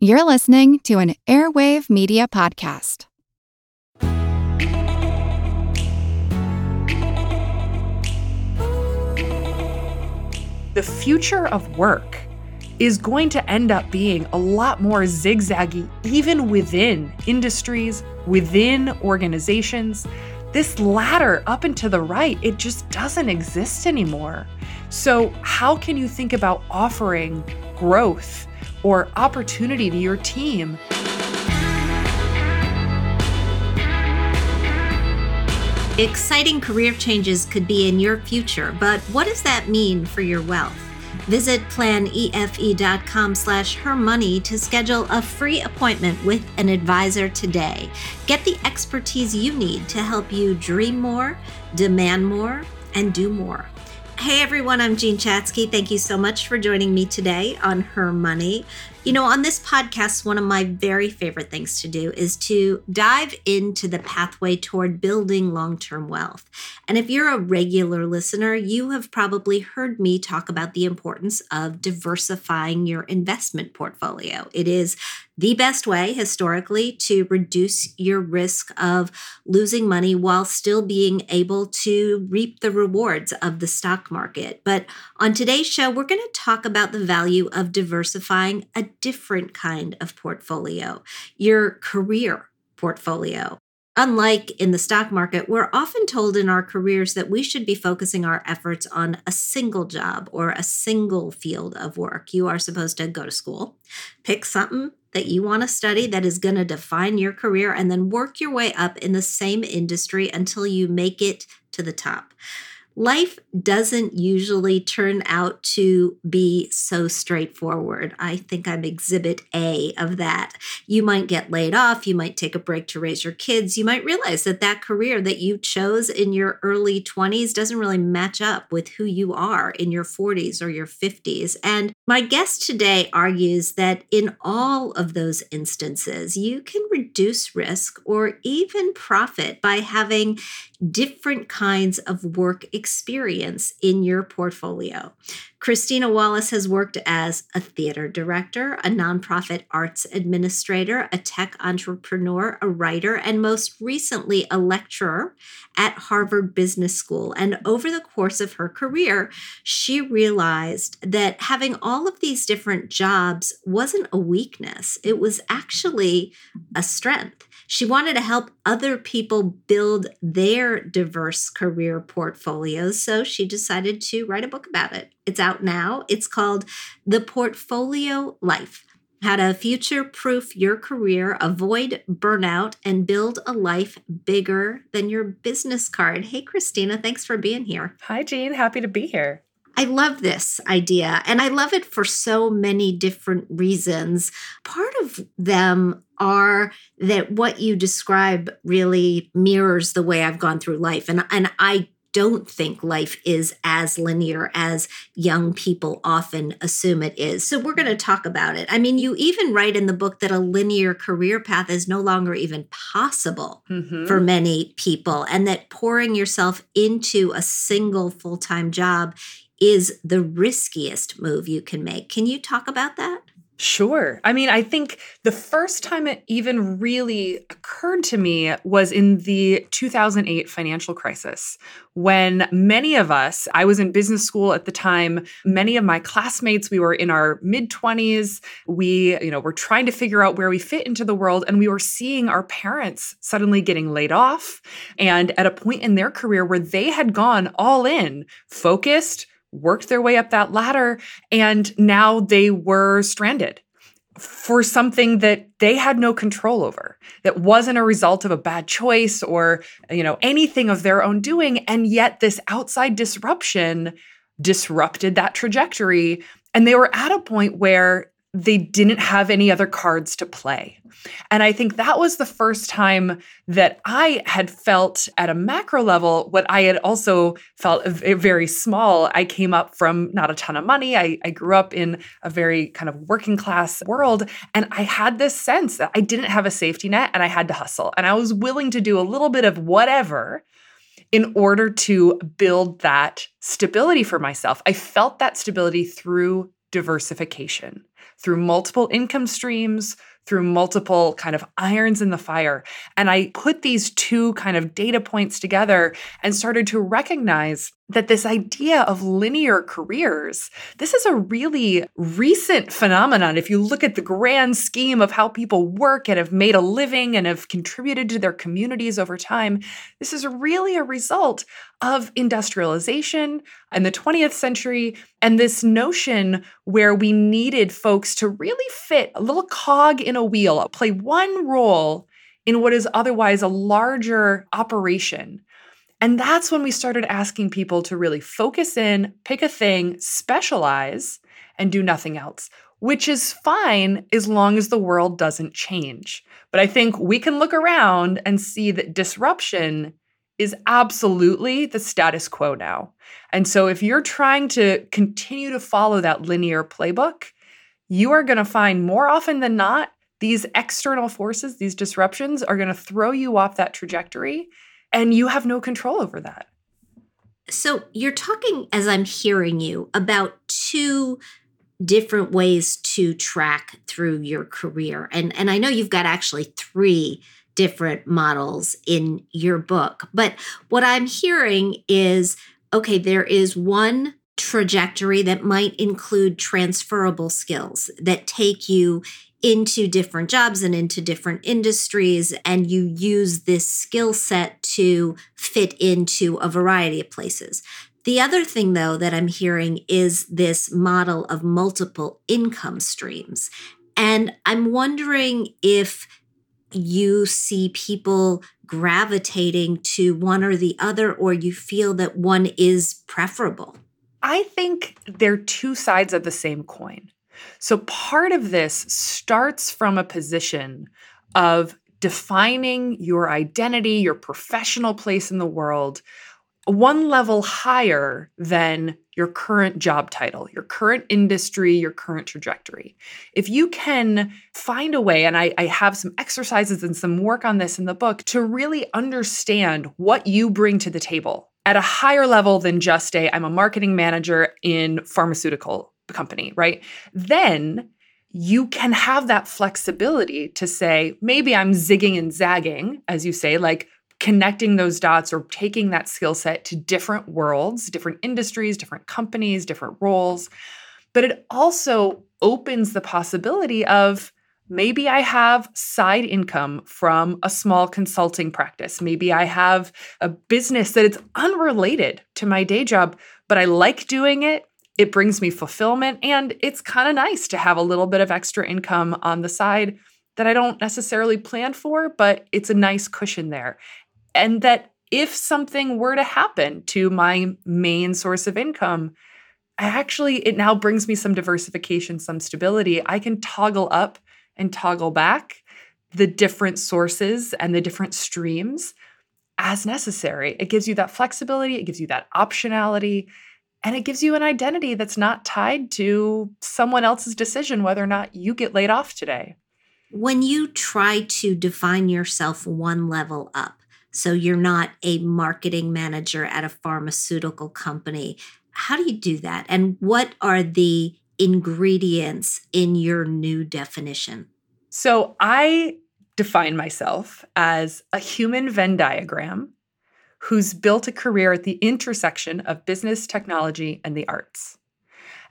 You're listening to an Airwave Media Podcast. The future of work is going to end up being a lot more zigzaggy, even within industries, within organizations. This ladder up and to the right, it just doesn't exist anymore. So, how can you think about offering growth or opportunity to your team. Exciting career changes could be in your future, but what does that mean for your wealth? Visit planefe.com slash hermoney to schedule a free appointment with an advisor today. Get the expertise you need to help you dream more, demand more, and do more. Hey everyone, I'm Jean Chatzky. Thank you so much for joining me today on Her Money. You know, on this podcast, one of my very favorite things to do is to dive into the pathway toward building long term wealth. And if you're a regular listener, you have probably heard me talk about the importance of diversifying your investment portfolio. It is the best way historically to reduce your risk of losing money while still being able to reap the rewards of the stock market. But on today's show, we're going to talk about the value of diversifying a different kind of portfolio, your career portfolio. Unlike in the stock market, we're often told in our careers that we should be focusing our efforts on a single job or a single field of work. You are supposed to go to school, pick something that you want to study that is going to define your career, and then work your way up in the same industry until you make it to the top life doesn't usually turn out to be so straightforward. I think I'm exhibit A of that. You might get laid off, you might take a break to raise your kids, you might realize that that career that you chose in your early 20s doesn't really match up with who you are in your 40s or your 50s. And my guest today argues that in all of those instances, you can reduce risk or even profit by having different kinds of work experience in your portfolio. Christina Wallace has worked as a theater director, a nonprofit arts administrator, a tech entrepreneur, a writer, and most recently a lecturer at Harvard Business School. And over the course of her career, she realized that having all of these different jobs wasn't a weakness, it was actually a strength. She wanted to help other people build their diverse career portfolios, so she decided to write a book about it. It's out now. It's called The Portfolio Life How to Future Proof Your Career, Avoid Burnout, and Build a Life Bigger Than Your Business Card. Hey, Christina, thanks for being here. Hi, Jean. Happy to be here. I love this idea, and I love it for so many different reasons. Part of them are that what you describe really mirrors the way I've gone through life. And, and I don't think life is as linear as young people often assume it is. So we're going to talk about it. I mean, you even write in the book that a linear career path is no longer even possible mm-hmm. for many people, and that pouring yourself into a single full time job is the riskiest move you can make. Can you talk about that? Sure. I mean, I think the first time it even really occurred to me was in the 2008 financial crisis when many of us, I was in business school at the time, many of my classmates, we were in our mid 20s, we, you know, were trying to figure out where we fit into the world and we were seeing our parents suddenly getting laid off and at a point in their career where they had gone all in, focused, worked their way up that ladder and now they were stranded for something that they had no control over that wasn't a result of a bad choice or you know anything of their own doing and yet this outside disruption disrupted that trajectory. And they were at a point where they didn't have any other cards to play. And I think that was the first time that I had felt at a macro level what I had also felt eh, very small. I came up from not a ton of money. I, I grew up in a very kind of working class world. And I had this sense that I didn't have a safety net and I had to hustle. And I was willing to do a little bit of whatever in order to build that stability for myself. I felt that stability through diversification. Through multiple income streams, through multiple kind of irons in the fire. And I put these two kind of data points together and started to recognize that this idea of linear careers, this is a really recent phenomenon. If you look at the grand scheme of how people work and have made a living and have contributed to their communities over time, this is really a result of industrialization in the 20th century and this notion where we needed folks to really fit a little cog in a wheel, play one role in what is otherwise a larger operation. And that's when we started asking people to really focus in, pick a thing, specialize, and do nothing else, which is fine as long as the world doesn't change. But I think we can look around and see that disruption is absolutely the status quo now. And so if you're trying to continue to follow that linear playbook, you are going to find more often than not these external forces, these disruptions are going to throw you off that trajectory and you have no control over that. So you're talking, as I'm hearing you, about two different ways to track through your career. And, and I know you've got actually three different models in your book. But what I'm hearing is okay, there is one trajectory that might include transferable skills that take you into different jobs and into different industries and you use this skill set to fit into a variety of places. The other thing, though, that I'm hearing is this model of multiple income streams. And I'm wondering if you see people gravitating to one or the other, or you feel that one is preferable. I think they're two sides of the same coin. So part of this starts from a position of defining your identity, your professional place in the world, one level higher than your current job title, your current industry, your current trajectory. If you can find a way, and I, I, have some exercises and some work on this in the book, to really understand what you bring to the table at a higher level than just a I'm a marketing manager in pharmaceutical company, right? Then you can have that flexibility to say, maybe I'm zigging and zagging, as you say, like connecting those dots or taking that skill set to different worlds, different industries, different companies, different roles. But it also opens the possibility of maybe I have side income from a small consulting practice. Maybe I have a business that it's unrelated to my day job, but I like doing it it brings me fulfillment and it's kind of nice to have a little bit of extra income on the side that I don't necessarily plan for, but it's a nice cushion there. And that if something were to happen to my main source of income, I actually, it now brings me some diversification, some stability. I can toggle up and toggle back the different sources and the different streams as necessary. It gives you that flexibility, it gives you that optionality. And it gives you an identity that's not tied to someone else's decision whether or not you get laid off today. When you try to define yourself one level up, so you're not a marketing manager at a pharmaceutical company, how do you do that? And what are the ingredients in your new definition? So I define myself as a human Venn diagram who's built a career at the intersection of business, technology, and the arts.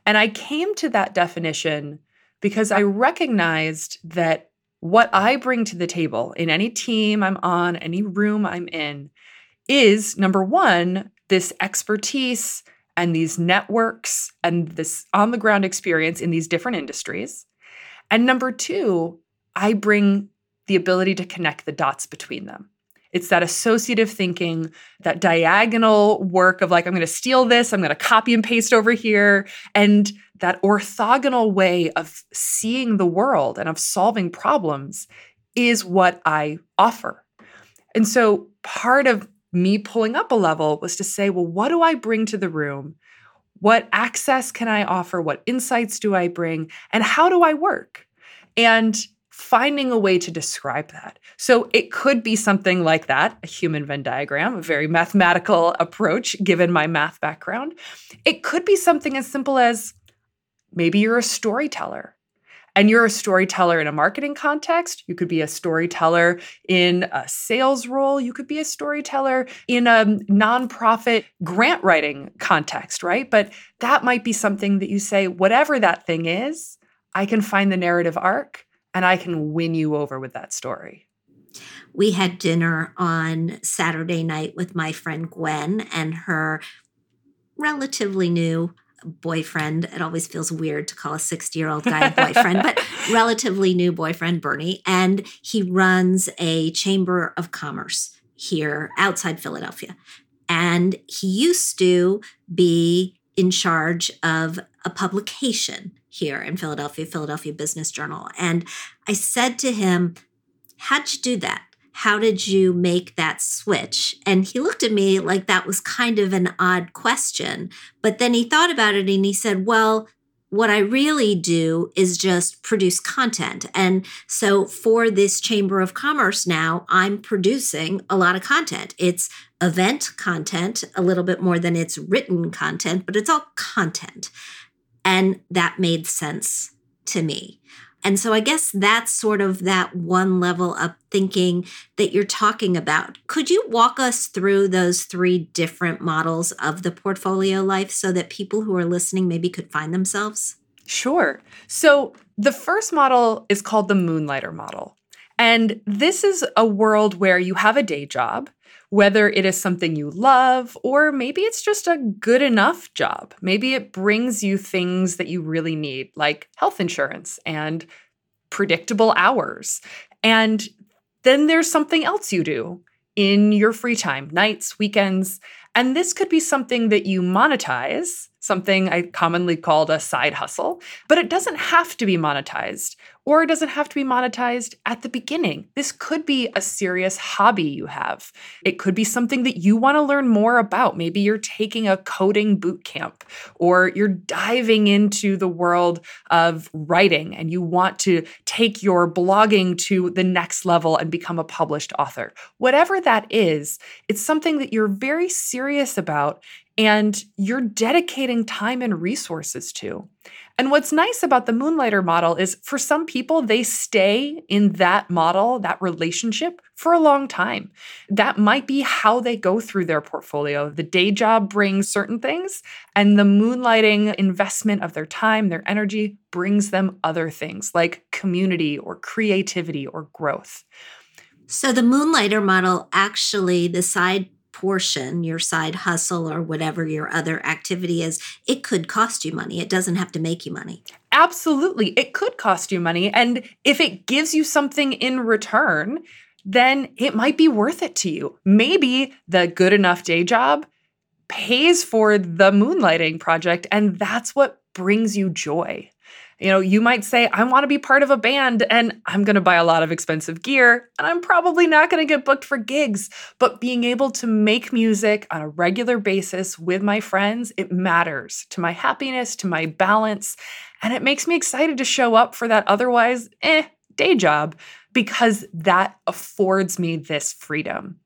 And I came to that definition because I recognized that what I bring to the table in any team I'm on, any room I'm in, is number one, this expertise and these networks and this on the ground experience in these different industries. And number two, I bring the ability to connect the dots between them. It's that associative thinking, that diagonal work of like, I'm going to steal this, I'm going to copy and paste over here. And that orthogonal way of seeing the world and of solving problems is what I offer. And so part of me pulling up a level was to say, well, what do I bring to the room? What access can I offer? What insights do I bring? And how do I work? And finding a way to describe that. So it could be something like that, a human Venn diagram, a very mathematical approach given my math background. It could be something as simple as maybe you're a storyteller and you're a storyteller in a marketing context, you could be a storyteller in a sales role, you could be a storyteller in a nonprofit grant writing context, right? But that might be something that you say, whatever that thing is, I can find the narrative arc and I can win you over with that story. We had dinner on Saturday night with my friend Gwen and her relatively new boyfriend. It always feels weird to call a 60 year old guy a boyfriend, but relatively new boyfriend, Bernie. And he runs a chamber of commerce here outside Philadelphia. And he used to be in charge of a publication here in Philadelphia, Philadelphia Business Journal. And I said to him, How'd you do that? how did you make that switch? And he looked at me like that was kind of an odd question. But then he thought about it and he said, well, what I really do is just produce content. And so for this Chamber of Commerce now, I'm producing a lot of content. It's event content, a little bit more than it's written content, but it's all content. And that made sense to me. And so I guess that's sort of that one level of thinking that you're talking about. Could you walk us through those three different models of the portfolio life so that people who are listening maybe could find themselves? Sure. So the first model is called the Moonlighter model. And this is a world where you have a day job whether it is something you love or maybe it's just a good enough job. Maybe it brings you things that you really need, like health insurance and predictable hours. And then there's something else you do in your free time, nights, weekends. And this could be something that you monetize, something I commonly called a side hustle, but it doesn't have to be monetized or it doesn't have to be monetized at the beginning. This could be a serious hobby you have. It could be something that you want to learn more about. Maybe you're taking a coding boot camp or you're diving into the world of writing and you want to take your blogging to the next level and become a published author. Whatever that is, it's something that you're very serious about and you're dedicating time and resources to. And what's nice about the Moonlighter model is for some people, they stay in that model, that relationship for a long time. That might be how they go through their portfolio. The day job brings certain things, and the moonlighting investment of their time, their energy brings them other things like community or creativity or growth. So the Moonlighter model actually, the side portion, your side hustle or whatever your other activity is, it could cost you money. It doesn't have to make you money. Absolutely. It could cost you money. And if it gives you something in return, then it might be worth it to you. Maybe the good enough day job pays for the moonlighting project, and that's what brings you joy. You know, you might say, I want to be part of a band and I'm going to buy a lot of expensive gear and I'm probably not going to get booked for gigs. But being able to make music on a regular basis with my friends, it matters to my happiness, to my balance. And it makes me excited to show up for that otherwise, eh, day job because that affords me this freedom.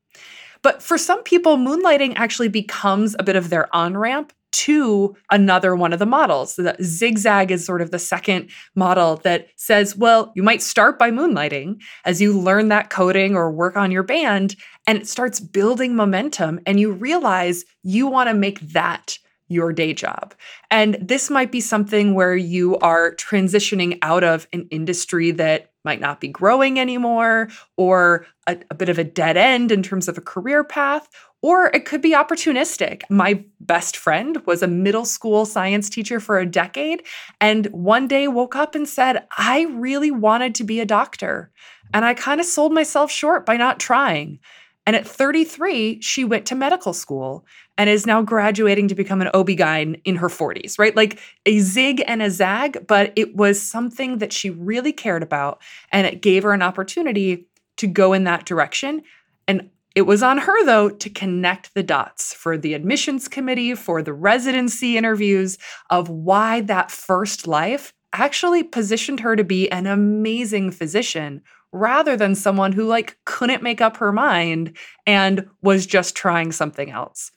But for some people, moonlighting actually becomes a bit of their on ramp to another one of the models. The zigzag is sort of the second model that says, well, you might start by moonlighting as you learn that coding or work on your band, and it starts building momentum, and you realize you want to make that your day job. And this might be something where you are transitioning out of an industry that might not be growing anymore, or a, a, bit of a dead end in terms of a career path, or it could be opportunistic. My best friend was a middle school science teacher for a decade, and one day woke up and said, I really wanted to be a doctor. And I kind of sold myself short by not trying. And at 33, she went to medical school and is now graduating to become an OB-GYN in her 40s, right? Like a zig and a zag, but it was something that she really cared about and it gave her an opportunity to go in that direction. And it was on her, though, to connect the dots for the admissions committee, for the residency interviews of why that first life actually positioned her to be an amazing physician rather than someone who like couldn't make up her mind and was just trying something else.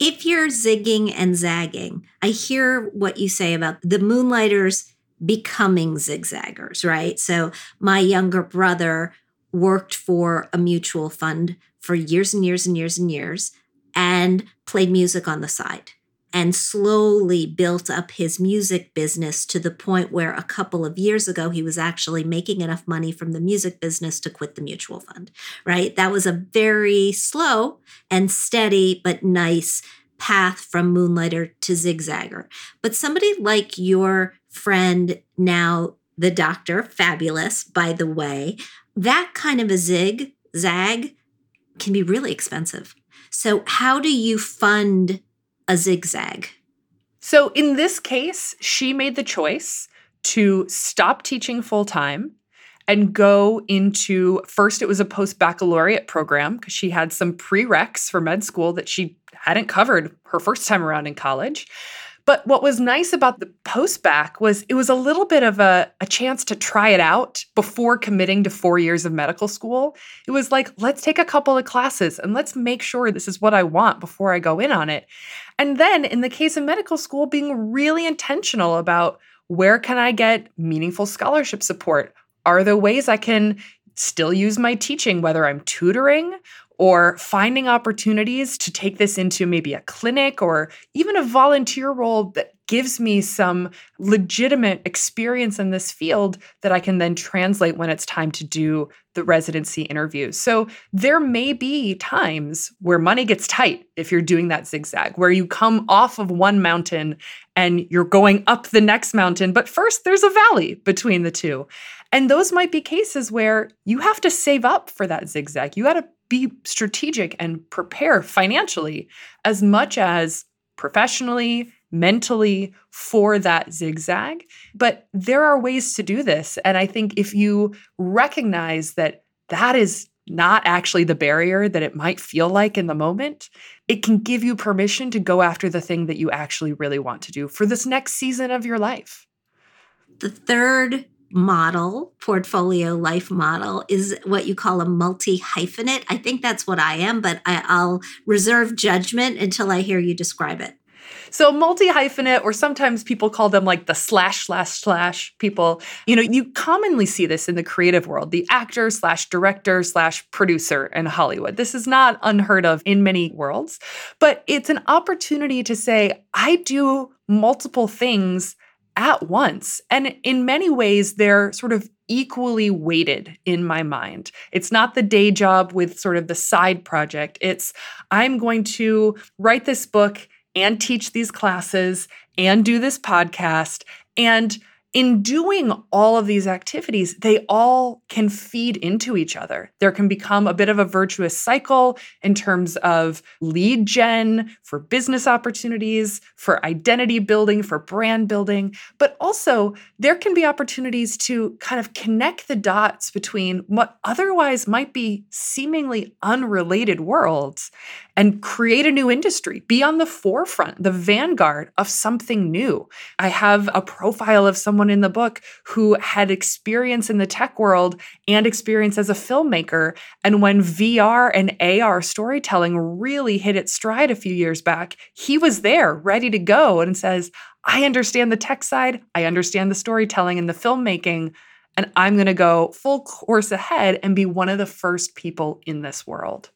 If you're zigging and zagging, I hear what you say about the moonlighters becoming zigzaggers, right? So my younger brother worked for a mutual fund for years and years and years and years and played music on the side and slowly built up his music business to the point where a couple of years ago he was actually making enough money from the music business to quit the mutual fund, right? That was a very slow and steady but nice path from moonlighter to zigzagger. But somebody like your friend now the doctor, fabulous by the way, that kind of a zig zag can be really expensive. So how do you fund a zigzag. So in this case, she made the choice to stop teaching full time and go into first, it was a post baccalaureate program because she had some prereqs for med school that she hadn't covered her first time around in college. But what was nice about the post bac was it was a little bit of a, a chance to try it out before committing to four years of medical school. It was like, let's take a couple of classes and let's make sure this is what I want before I go in on it. And then in the case of medical school, being really intentional about where can I get meaningful scholarship support? Are there ways I can still use my teaching, whether I'm tutoring or finding opportunities to take this into maybe a clinic or even a volunteer role that gives me some legitimate experience in this field that I can then translate when it's time to do the residency interviews. So there may be times where money gets tight if you're doing that zigzag, where you come off of one mountain and you're going up the next mountain, but first there's a valley between the two. And those might be cases where you have to save up for that zigzag. You got to be strategic and prepare financially as much as professionally, mentally for that zigzag. But there are ways to do this. And I think if you recognize that that is not actually the barrier that it might feel like in the moment, it can give you permission to go after the thing that you actually really want to do for this next season of your life. The third model, portfolio life model, is what you call a multi hyphenate. I think that's what I am, but I, will reserve judgment until I hear you describe it. So multi hyphenate, or sometimes people call them like the slash slash slash people. You know, you commonly see this in the creative world, the actor slash director slash producer in Hollywood. This is not unheard of in many worlds, but it's an opportunity to say, I do multiple things at once. And in many ways, they're sort of equally weighted in my mind. It's not the day job with sort of the side project. It's I'm going to write this book and teach these classes and do this podcast. And in doing all of these activities, they all can feed into each other. There can become a bit of a virtuous cycle in terms of lead gen for business opportunities, for identity building, for brand building, but also there can be opportunities to kind of connect the dots between what otherwise might be seemingly unrelated worlds and create a new industry, be on the forefront, the vanguard of something new. I have a profile of someone in the book who had experience in the tech world and experience as a filmmaker. And when VR and AR storytelling really hit its stride a few years back, he was there ready to go and says, I understand the tech side, I understand the storytelling and the filmmaking. And I'm going to go full course ahead and be one of the first people in this world.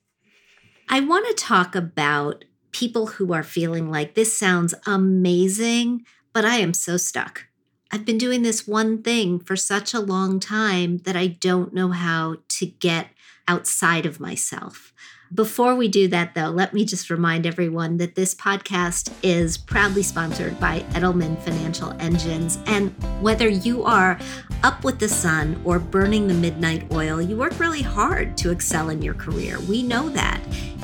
I want to talk about people who are feeling like this sounds amazing, but I am so stuck. I've been doing this one thing for such a long time that I don't know how to get outside of myself. Before we do that, though, let me just remind everyone that this podcast is proudly sponsored by Edelman Financial Engines. And whether you are up with the sun or burning the midnight oil, you work really hard to excel in your career. We know that.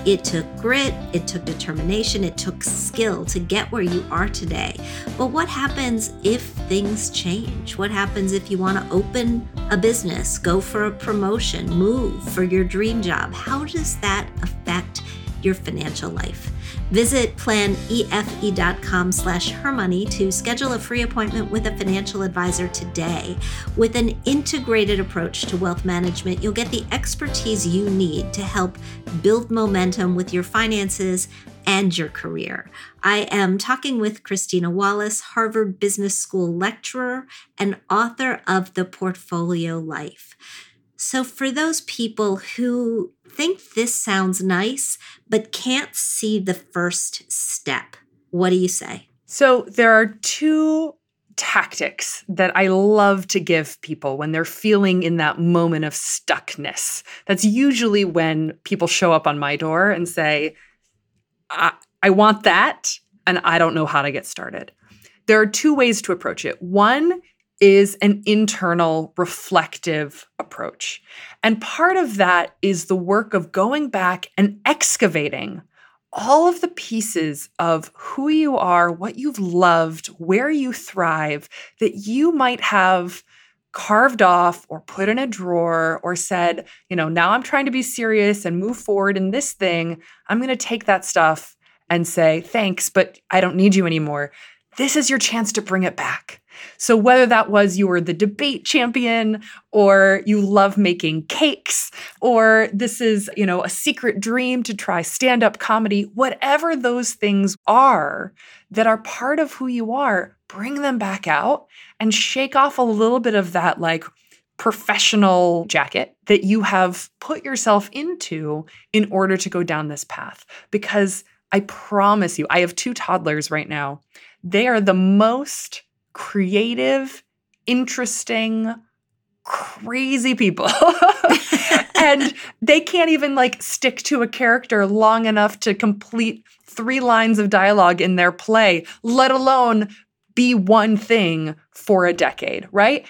It took grit, it took determination, it took skill to get where you are today. But what happens if things change? What happens if you want to open a business, go for a promotion, move for your dream job? How does that affect your financial life. Visit planefe.com slash hermoney to schedule a free appointment with a financial advisor today. With an integrated approach to wealth management, you'll get the expertise you need to help build momentum with your finances and your career. I am talking with Christina Wallace, Harvard Business School lecturer and author of The Portfolio Life. So, for those people who think this sounds nice but can't see the first step, what do you say? So, there are two tactics that I love to give people when they're feeling in that moment of stuckness. That's usually when people show up on my door and say, I, I want that, and I don't know how to get started. There are two ways to approach it. One is an internal reflective approach. And part of that is the work of going back and excavating all of the pieces of who you are, what you've loved, where you thrive that you might have carved off or put in a drawer or said, you know, now I'm trying to be serious and move forward in this thing. I'm going to take that stuff and say, thanks, but I don't need you anymore. This is your chance to bring it back. So, whether that was you were the debate champion, or you love making cakes, or this is, you know, a secret dream to try stand up comedy, whatever those things are that are part of who you are, bring them back out and shake off a little bit of that, like, professional jacket that you have put yourself into in order to go down this path. Because I promise you, I have two toddlers right now. They are the most creative, interesting, crazy people. and they can't even like stick to a character long enough to complete three lines of dialogue in their play, let alone be one thing for a decade, right?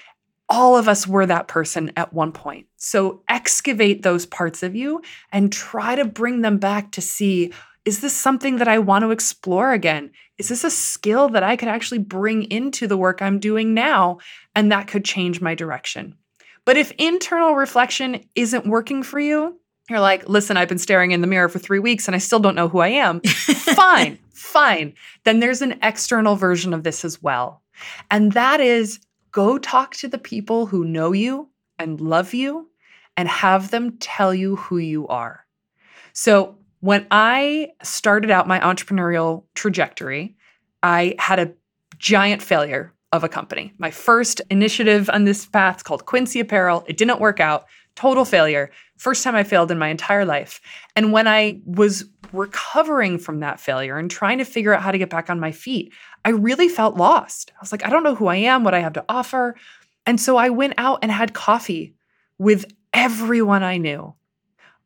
All of us were that person at one point. So excavate those parts of you and try to bring them back to see is this something that I want to explore again? Is this a skill that I could actually bring into the work I'm doing now? And that could change my direction. But if internal reflection isn't working for you, you're like, listen, I've been staring in the mirror for three weeks and I still don't know who I am. fine, fine. Then there's an external version of this as well. And that is go talk to the people who know you and love you and have them tell you who you are. So when I started out my entrepreneurial trajectory, I had a giant failure of a company. My first initiative on this path called Quincy Apparel. It didn't work out. Total failure. First time I failed in my entire life. And when I was recovering from that failure and trying to figure out how to get back on my feet, I really felt lost. I was like, I don't know who I am, what I have to offer. And so I went out and had coffee with everyone I knew.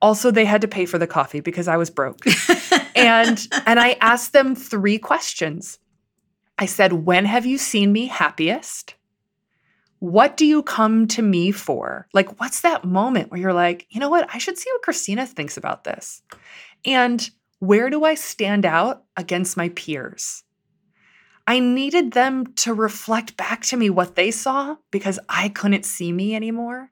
Also, they had to pay for the coffee because I was broke. and and I asked them three questions. I said, "When have you seen me happiest? What do you come to me for? Like what's that moment where you're like, "You know what? I should see what Christina thinks about this." And where do I stand out against my peers? I needed them to reflect back to me what they saw because I couldn't see me anymore.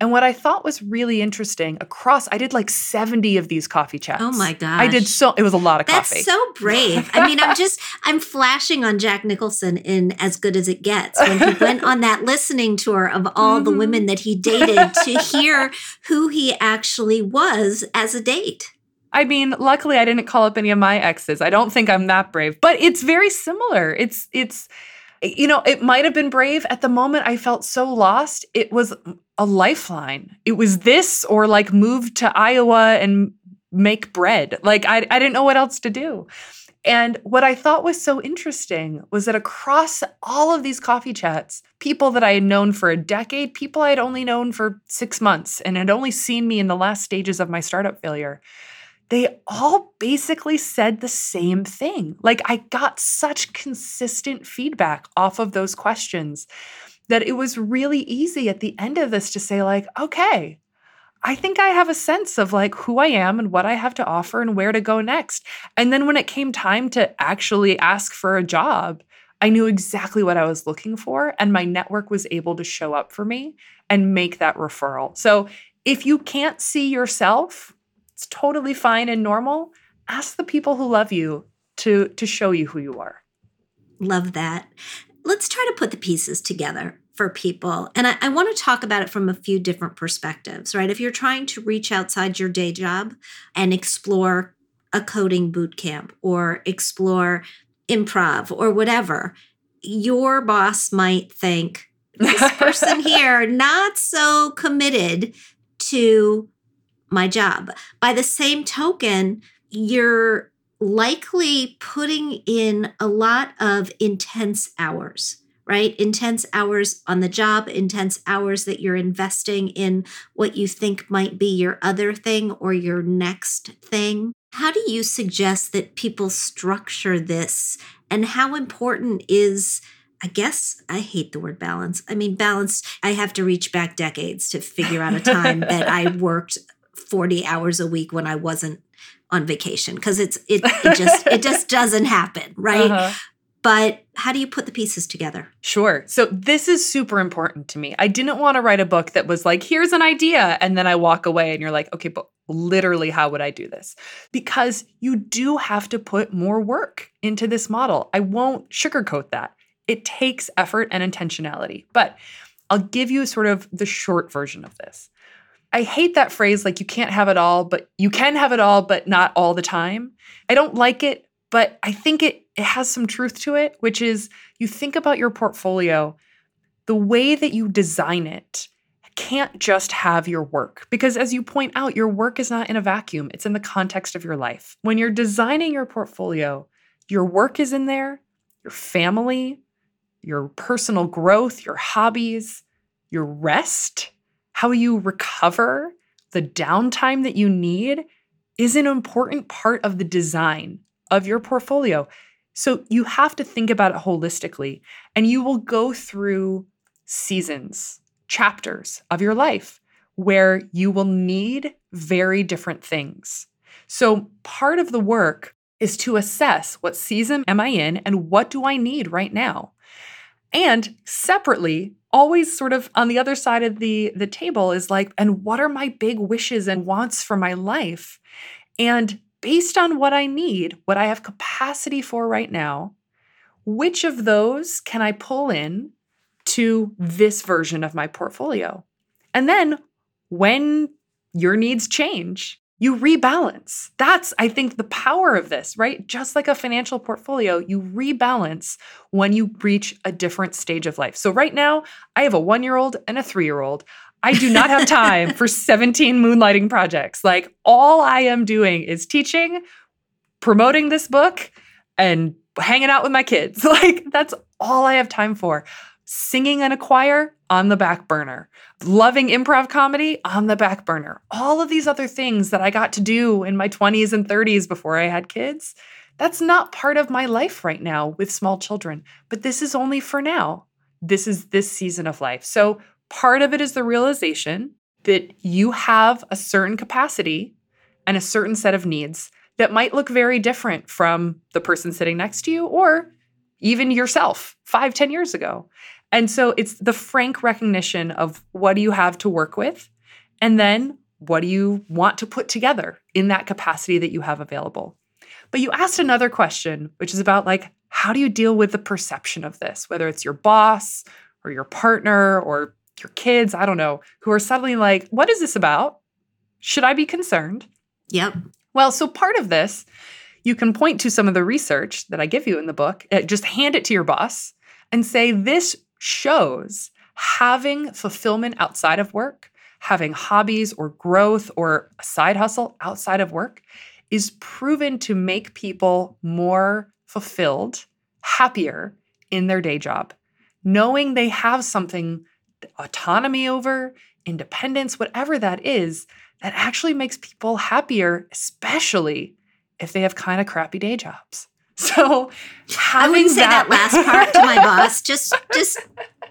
And what I thought was really interesting across, I did like 70 of these coffee chats. Oh my gosh. I did so, it was a lot of That's coffee. so brave. I mean, I'm just, I'm flashing on Jack Nicholson in As Good as It Gets when he went on that listening tour of all mm-hmm. the women that he dated to hear who he actually was as a date. I mean, luckily I didn't call up any of my exes. I don't think I'm that brave, but it's very similar. It's, it's, you know, it might have been brave. At the moment, I felt so lost. It was a lifeline. It was this or like move to Iowa and make bread. Like, I, I didn't know what else to do. And what I thought was so interesting was that across all of these coffee chats, people that I had known for a decade, people I had only known for six months and had only seen me in the last stages of my startup failure, they all basically said the same thing. Like I got such consistent feedback off of those questions that it was really easy at the end of this to say like, okay, I think I have a sense of like who I am and what I have to offer and where to go next. And then when it came time to actually ask for a job, I knew exactly what I was looking for and my network was able to show up for me and make that referral. So if you can't see yourself, it's totally fine and normal. Ask the people who love you to to show you who you are. Love that. Let's try to put the pieces together for people. And I, I want to talk about it from a few different perspectives, right? If you're trying to reach outside your day job and explore a coding boot camp or explore improv or whatever, your boss might think this person here not so committed to my job. By the same token, you're likely putting in a lot of intense hours right? Intense hours on the job, intense hours that you're investing in what you think might be your other thing or your next thing. How do you suggest that people structure this? And how important is, I guess, I hate the word balance. I mean, balance, I have to reach back decades to figure out a time that I worked 40 hours a week when I wasn't on vacation because it's it, it just it just doesn't happen right uh-huh but how do you put the pieces together? Sure. So this is super important to me. I didn't want to write a book that was like, here's an idea. And then I walk away and you're like, okay, but literally, how would I do this? Because you do have to put more work into this model. I won't sugarcoat that. It takes effort and intentionality. But I'll give you sort of the short version of this. I hate that phrase like you can't have it all, but you can have it all, but not all the time. I don't like it, but I think it it has some truth to it, which is you think about your portfolio, the way that you design it can't just have your work because as you point out your work is not in a vacuum it's in the context of your life when you're designing your portfolio your work is in there your family your personal growth your hobbies your rest how you recover the downtime that you need is an important part of the design of your portfolio so you have to think about it holistically, and you will go through seasons, chapters of your life where you will need very different things. So part of the work is to assess what season am I in and what do I need right now? And separately, always sort of on the other side of the the table is like and what are my big wishes and wants for my life? And based on what I need, what I have capacity for right now, which of those can I pull in to this version of my portfolio? And then when your needs change, you rebalance. That's, I think, the power of this, right? Just like a financial portfolio, you rebalance when you reach a different stage of life. So, right now, I have a one year old and a three year old. I do not have time for 17 moonlighting projects. Like all I am doing is teaching, promoting this book, and hanging out with my kids. Like that's all I have time for. Singing in a choir on the back burner, loving improv comedy on the back burner. All of these other things that I got to do in my 20s and 30s before I had kids, that's not part of my life right now with small children. But this is only for now. This is this season of life. So Part of it is the realization that you have a certain capacity and a certain set of needs that might look very different from the person sitting next to you or even yourself five, ten years ago. And so it's the frank recognition of what do you have to work with? And then what do you want to put together in that capacity that you have available? But you asked another question, which is about like, how do you deal with the perception of this, whether it's your boss or your partner or your kids, I don't know, who are suddenly like, what is this about? Should I be concerned? Yep. Well, so part of this, you can point to some of the research that I give you in the book, uh, just hand it to your boss and say, this shows having fulfillment outside of work, having hobbies or growth or a side hustle outside of work is proven to make people more fulfilled, happier in their day job, knowing they have something autonomy over, independence, whatever that is, that actually makes people happier, especially if they have kind of crappy day jobs. So I wouldn't say that, that last part to my boss. Just just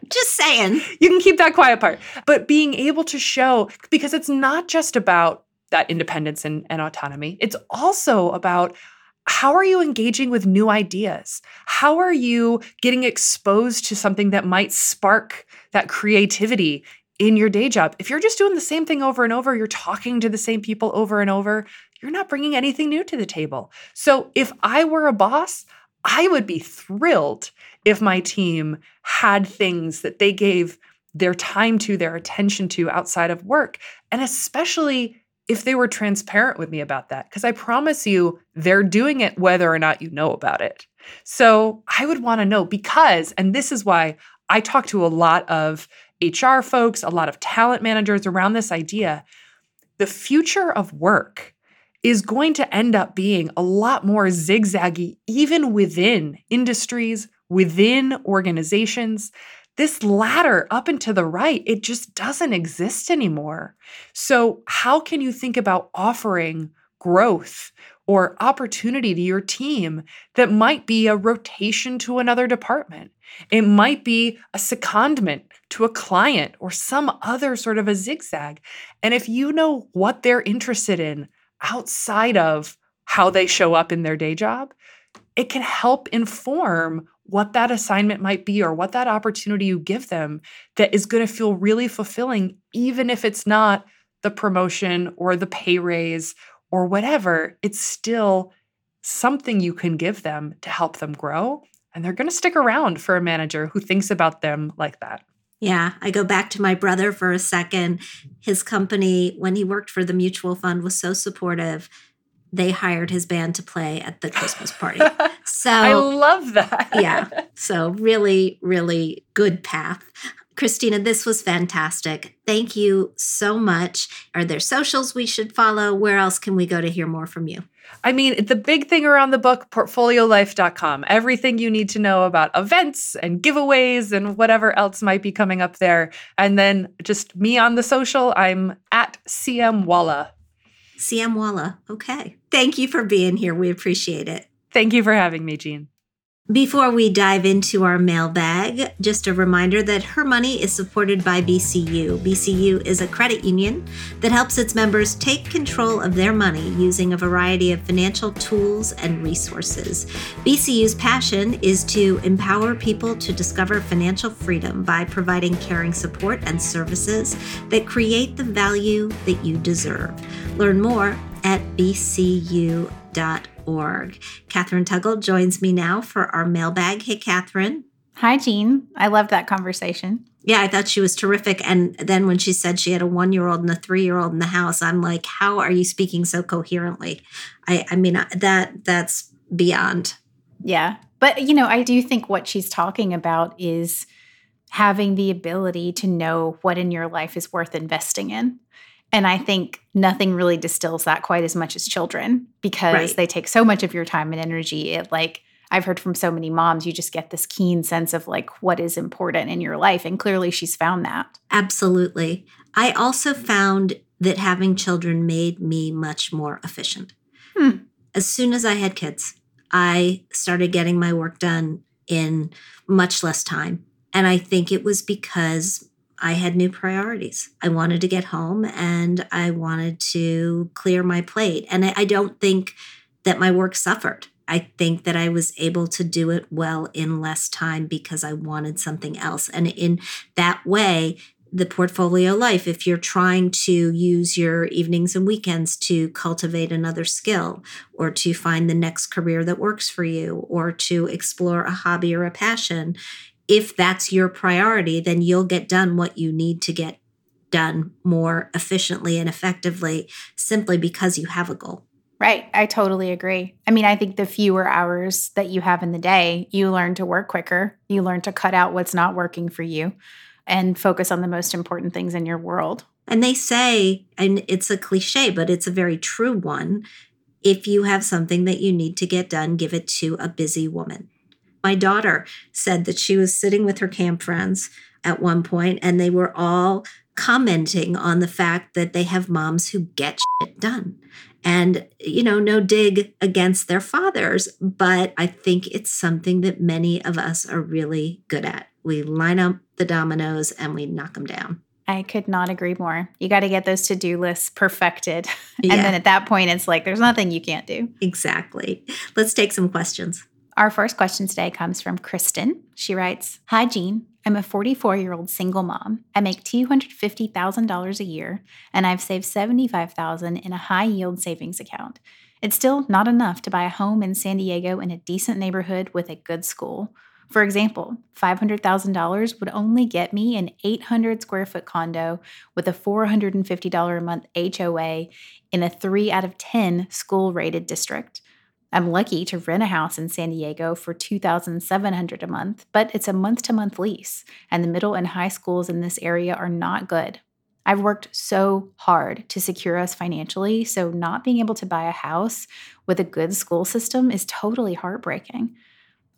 just saying. You can keep that quiet part. But being able to show, because it's not just about that independence and, and autonomy, it's also about how are you engaging with new ideas? How are you getting exposed to something that might spark that creativity in your day job. If you're just doing the same thing over and over, you're talking to the same people over and over, you're not bringing anything new to the table. So if I were a boss, I would be thrilled if my team had things that they gave their time to, their attention to outside of work. And especially if they were transparent with me about that, because I promise you, they're doing it whether or not you know about it. So I would want to know because, and this is why I talk to a lot of HR folks, a lot of talent managers around this idea. The future of work is going to end up being a lot more zigzaggy, even within industries, within organizations. This ladder up and to the right, it just doesn't exist anymore. So, how can you think about offering growth or opportunity to your team that might be a rotation to another department? It might be a secondment to a client or some other sort of a zigzag. And if you know what they're interested in outside of how they show up in their day job, it can help inform what that assignment might be or what that opportunity you give them that is going to feel really fulfilling, even if it's not the promotion or the pay raise or whatever. It's still something you can give them to help them grow. And they're going to stick around for a manager who thinks about them like that. Yeah, I go back to my brother for a second. His company, when he worked for the mutual fund, was so supportive they hired his band to play at the Christmas party. So I love that. yeah. So really, really good path. Christina, this was fantastic. Thank you so much. Are there socials we should follow? Where else can we go to hear more from you? I mean, the big thing around the book, portfoliolife.com, everything you need to know about events and giveaways and whatever else might be coming up there. And then just me on the social, I'm at CM Walla. CM Walla. Okay. Thank you for being here. We appreciate it. Thank you for having me, Jean. Before we dive into our mailbag, just a reminder that Her Money is supported by BCU. BCU is a credit union that helps its members take control of their money using a variety of financial tools and resources. BCU's passion is to empower people to discover financial freedom by providing caring support and services that create the value that you deserve. Learn more at bcu.org org. Kathryn Tuggle joins me now for our mailbag. Hey, Kathryn. Hi, Jean. I loved that conversation. Yeah, I thought she was terrific. And then when she said she had a one year old and a three year old in the house, I'm like, how are you speaking so coherently? I, I mean, that that's beyond. Yeah. But, you know, I do think what she's talking about is having the ability to know what in your life is worth investing in. And I think nothing really distills that quite as much as children because right. they take so much of your time and energy. It like I've heard from so many moms, you just get this keen sense of like what is important in your life. And clearly she's found that. Absolutely. I also found that having children made me much more efficient. Hmm. As soon as I had kids, I started getting my work done in much less time. And I think it was because I had new priorities. I wanted to get home and I wanted to clear my plate. And I, I don't think that my work suffered. I think that I was able to do it well in less time because I wanted something else. And in that way, the portfolio life, if you're trying to use your evenings and weekends to cultivate another skill or to find the next career that works for you or to explore a hobby or a passion, if that's your priority, then you'll get done what you need to get done more efficiently and effectively simply because you have a goal. Right. I totally agree. I mean, I think the fewer hours that you have in the day, you learn to work quicker. You learn to cut out what's not working for you and focus on the most important things in your world. And they say, and it's a cliche, but it's a very true one if you have something that you need to get done, give it to a busy woman. My daughter said that she was sitting with her camp friends at one point and they were all commenting on the fact that they have moms who get shit done. And, you know, no dig against their fathers, but I think it's something that many of us are really good at. We line up the dominoes and we knock them down. I could not agree more. You got to get those to do lists perfected. Yeah. And then at that point, it's like there's nothing you can't do. Exactly. Let's take some questions. Our first question today comes from Kristen. She writes Hi, Jean. I'm a 44 year old single mom. I make $250,000 a year, and I've saved $75,000 in a high yield savings account. It's still not enough to buy a home in San Diego in a decent neighborhood with a good school. For example, $500,000 would only get me an 800 square foot condo with a $450 a month HOA in a 3 out of 10 school rated district. I'm lucky to rent a house in San Diego for 2700 a month, but it's a month-to-month lease, and the middle and high schools in this area are not good. I've worked so hard to secure us financially, so not being able to buy a house with a good school system is totally heartbreaking.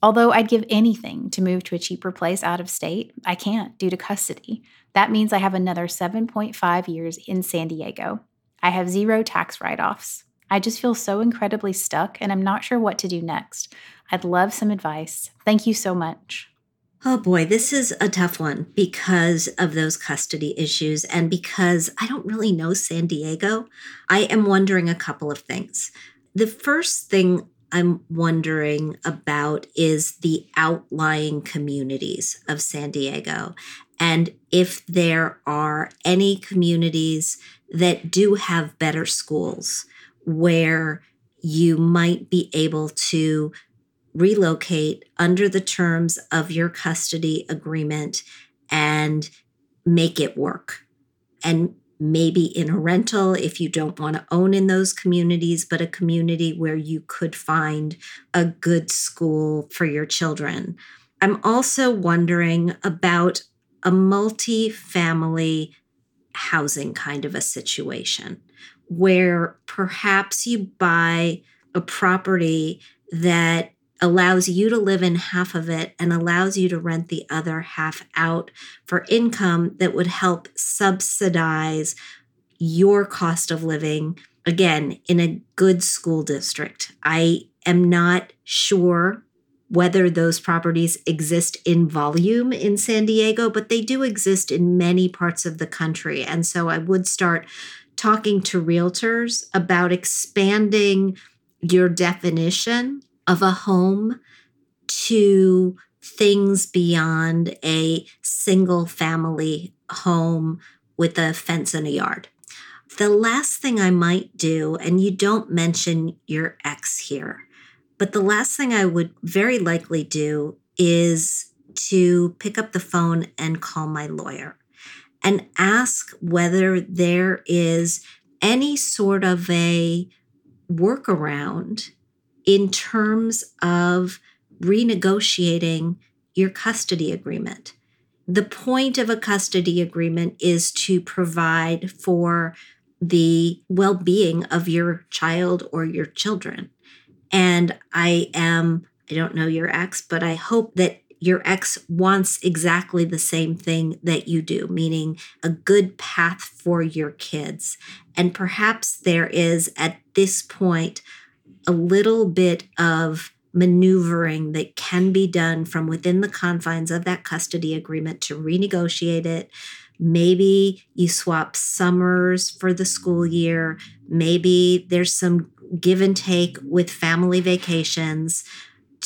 Although I'd give anything to move to a cheaper place out of state, I can't due to custody. That means I have another 7.5 years in San Diego. I have zero tax write offs. I just feel so incredibly stuck and I'm not sure what to do next. I'd love some advice. Thank you so much. Oh boy, this is a tough one because of those custody issues and because I don't really know San Diego. I am wondering a couple of things. The first thing I'm wondering about is the outlying communities of San Diego and if there are any communities that do have better schools where you might be able to relocate under the terms of your custody agreement and make it work. And maybe in a rental if you don't want to own in those communities, but a community where you could find a good school for your children. I'm also wondering about a multi family housing kind of a situation where perhaps you buy a property that allows you to live in half of it and allows you to rent the other half out for income that would help subsidize your cost of living again in a good school district. I am not sure whether those properties exist in volume in San Diego, but they do exist in many parts of the country. And so I would start talking to realtors about expanding your definition of a home to things beyond a single family home with a fence and a yard. The last thing I might do, and you don't mention your ex here, but the last thing I would very likely do is to pick up the phone and call my lawyer and ask whether there is any sort of a workaround in terms of renegotiating your custody agreement. The point of a custody agreement is to provide for the well being of your child or your children. And I am, I don't know your ex, but I hope that your ex wants exactly the same thing that you do, meaning a good path for your kids. And perhaps there is at this point a little bit of maneuvering that can be done from within the confines of that custody agreement to renegotiate it. Maybe you swap summers for the school year. Maybe there's some give and take with family vacations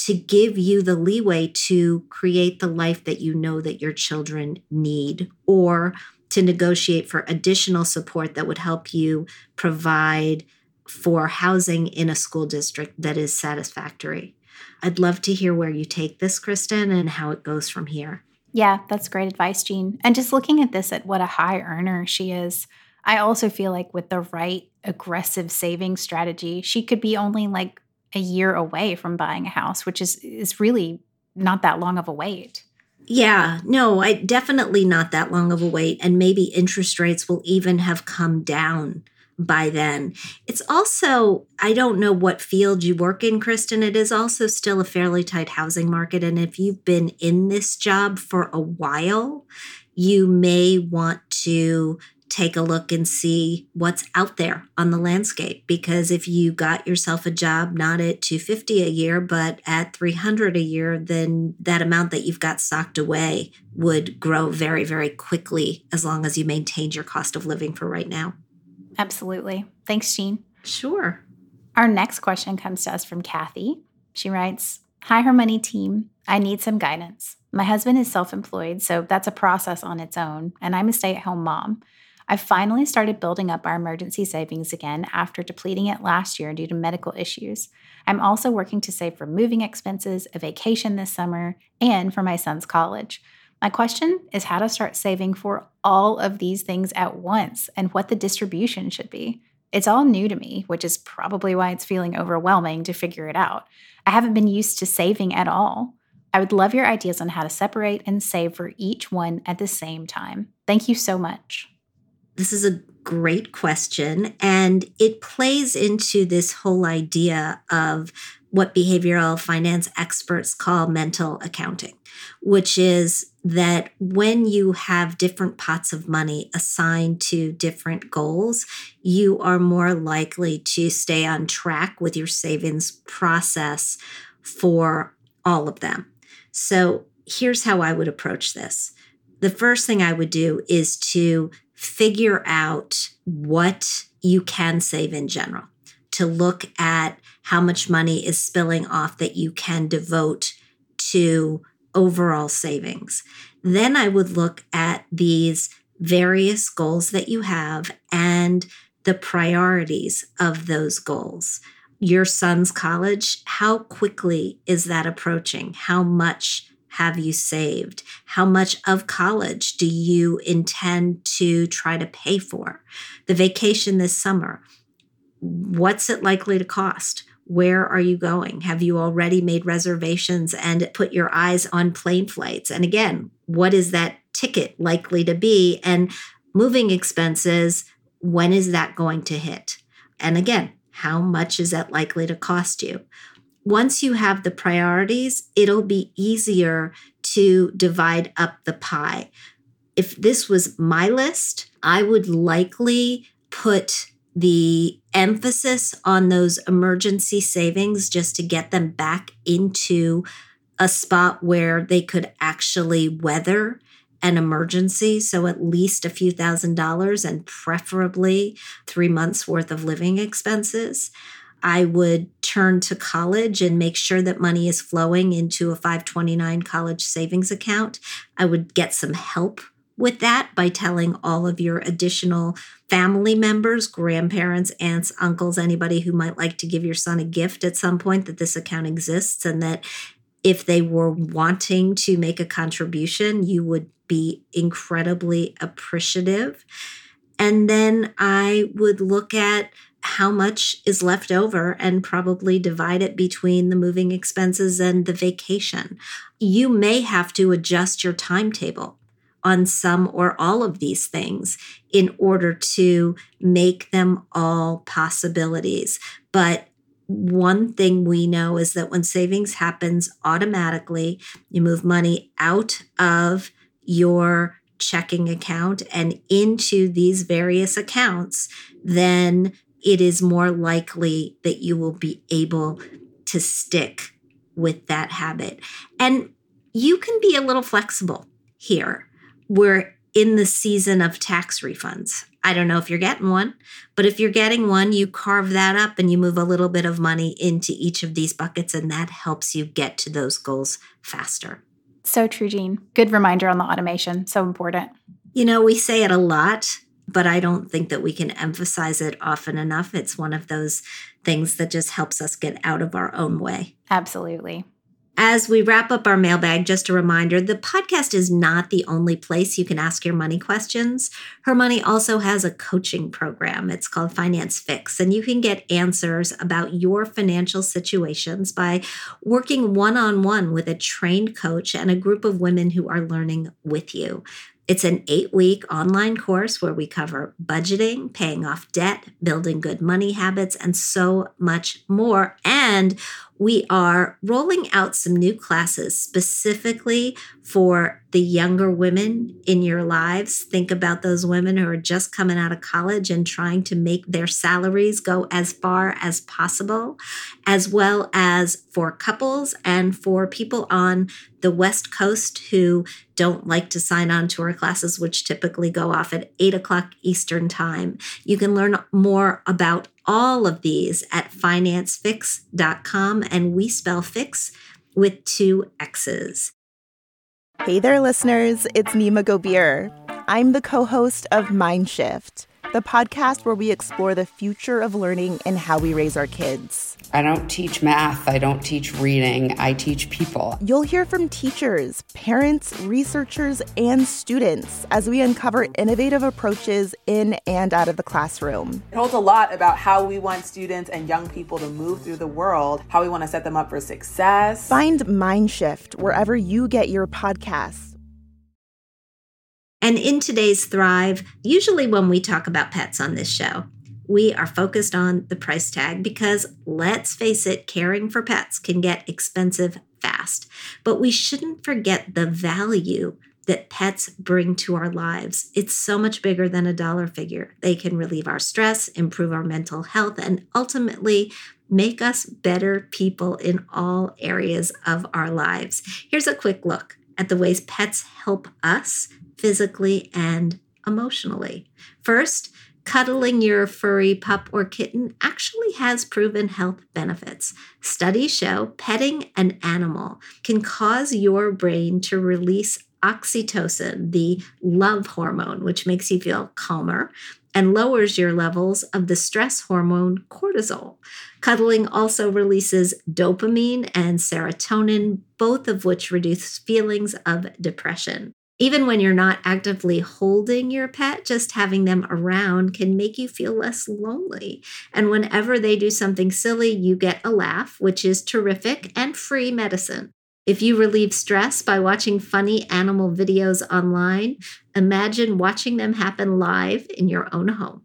to give you the leeway to create the life that you know that your children need or to negotiate for additional support that would help you provide for housing in a school district that is satisfactory. I'd love to hear where you take this, Kristen, and how it goes from here. Yeah, that's great advice, Jean. And just looking at this at what a high earner she is, I also feel like with the right aggressive saving strategy, she could be only like a year away from buying a house, which is is really not that long of a wait. Yeah, no, I definitely not that long of a wait and maybe interest rates will even have come down by then. It's also, I don't know what field you work in, Kristen. It is also still a fairly tight housing market. And if you've been in this job for a while, you may want to take a look and see what's out there on the landscape because if you got yourself a job not at 250 a year but at 300 a year then that amount that you've got socked away would grow very very quickly as long as you maintained your cost of living for right now Absolutely. Thanks, Jean. Sure. Our next question comes to us from Kathy. She writes Hi, Her Money team. I need some guidance. My husband is self employed, so that's a process on its own, and I'm a stay at home mom. I finally started building up our emergency savings again after depleting it last year due to medical issues. I'm also working to save for moving expenses, a vacation this summer, and for my son's college. My question is how to start saving for all of these things at once and what the distribution should be. It's all new to me, which is probably why it's feeling overwhelming to figure it out. I haven't been used to saving at all. I would love your ideas on how to separate and save for each one at the same time. Thank you so much. This is a great question, and it plays into this whole idea of what behavioral finance experts call mental accounting, which is that when you have different pots of money assigned to different goals, you are more likely to stay on track with your savings process for all of them. So here's how I would approach this. The first thing I would do is to figure out what you can save in general, to look at how much money is spilling off that you can devote to overall savings. Then I would look at these various goals that you have and the priorities of those goals. Your son's college, how quickly is that approaching? How much have you saved? How much of college do you intend to try to pay for? The vacation this summer, what's it likely to cost? Where are you going? Have you already made reservations and put your eyes on plane flights? And again, what is that ticket likely to be? And moving expenses, when is that going to hit? And again, how much is that likely to cost you? Once you have the priorities, it'll be easier to divide up the pie. If this was my list, I would likely put the emphasis on those emergency savings just to get them back into a spot where they could actually weather an emergency. So at least a few thousand dollars and preferably three months worth of living expenses. I would turn to college and make sure that money is flowing into a 529 college savings account. I would get some help with that by telling all of your additional family members, grandparents, aunts, uncles, anybody who might like to give your son a gift at some point that this account exists and that if they were wanting to make a contribution, you would be incredibly appreciative. And then I would look at how much is left over and probably divide it between the moving expenses and the vacation. You may have to adjust your timetable on some or all of these things in order to make them all possibilities. But one thing we know is that when savings happens automatically, you move money out of your checking account and into these various accounts, then it is more likely that you will be able to stick with that habit. And you can be a little flexible here we're in the season of tax refunds. I don't know if you're getting one, but if you're getting one, you carve that up and you move a little bit of money into each of these buckets, and that helps you get to those goals faster. So true, Jean. Good reminder on the automation. So important. You know, we say it a lot, but I don't think that we can emphasize it often enough. It's one of those things that just helps us get out of our own way. Absolutely. As we wrap up our mailbag, just a reminder the podcast is not the only place you can ask your money questions. Her Money also has a coaching program. It's called Finance Fixx, and you can get answers about your financial situations by working one on one with a trained coach and a group of women who are learning with you. It's an eight week online course where we cover budgeting, paying off debt, building good money habits, and so much more. And we are rolling out some new classes specifically for the younger women in your lives. Think about those women who are just coming out of college and trying to make their salaries go as far as possible, as well as for couples and for people on the West Coast who don't like to sign on to our classes, which typically go off at 8 o'clock Eastern Time. You can learn more about all of these at financefixx.com. And we spell fix with two X's. Hey there, listeners. It's Nimah Gobir. I'm the co host of Mindshift, the podcast where we explore the future of learning and how we raise our kids. I don't teach math, I don't teach reading, I teach people. You'll hear from teachers, parents, researchers, and students as we uncover innovative approaches in and out of the classroom. It holds a lot about how we want students and young people to move through the world, how we want to set them up for success. Find Mindshift wherever you get your podcasts. And in today's Thrive, usually when we talk about pets on this show, we are focused on the price tag because let's face it, caring for pets can get expensive fast. But we shouldn't forget the value that pets bring to our lives. It's so much bigger than a dollar figure. They can relieve our stress, improve our mental health, and ultimately make us better people in all areas of our lives. Here's a quick look at the ways pets help us physically and emotionally. First, cuddling your furry pup or kitten actually has proven health benefits. Studies show petting an animal can cause your brain to release oxytocin, the love hormone, which makes you feel calmer and lowers your levels of the stress hormone cortisol. Cuddling also releases dopamine and serotonin, both of which reduce feelings of depression. Even when you're not actively holding your pet, just having them around can make you feel less lonely. And whenever they do something silly, you get a laugh, which is terrific and free medicine. If you relieve stress by watching funny animal videos online, imagine watching them happen live in your own home.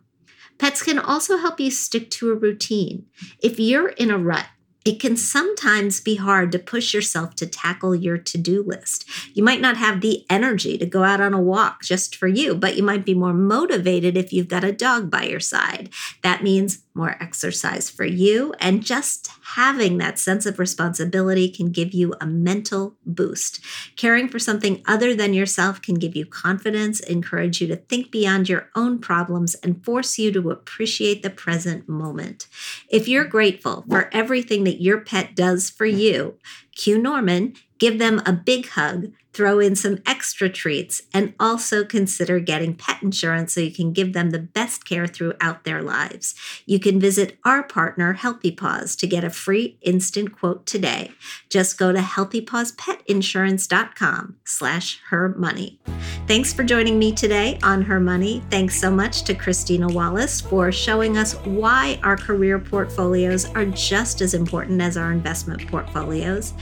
Pets can also help you stick to a routine. If you're in a rut, it can sometimes be hard to push yourself to tackle your to do list. You might not have the energy to go out on a walk just for you, but you might be more motivated if you've got a dog by your side. That means more exercise for you, and just having that sense of responsibility can give you a mental boost. Caring for something other than yourself can give you confidence, encourage you to think beyond your own problems, and force you to appreciate the present moment. If you're grateful for everything that your pet does for you, Q Norman, give them a big hug throw in some extra treats, and also consider getting pet insurance so you can give them the best care throughout their lives. You can visit our partner, Healthy Paws, to get a free instant quote today. Just go to healthypawspetinsurance.com slash her money. Thanks for joining me today on Her Money. Thanks so much to Christina Wallace for showing us why our career portfolios are just as important as our investment portfolios.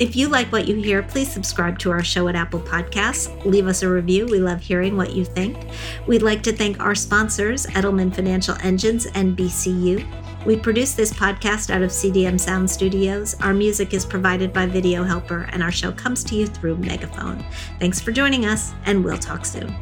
If you like what you hear, please subscribe to our show at Apple Podcasts. Leave us a review. We love hearing what you think. We'd like to thank our sponsors, Edelman Financial Engines and BCU. We produce this podcast out of CDM Sound Studios. Our music is provided by Video Helper, and our show comes to you through Megaphone. Thanks for joining us, and we'll talk soon.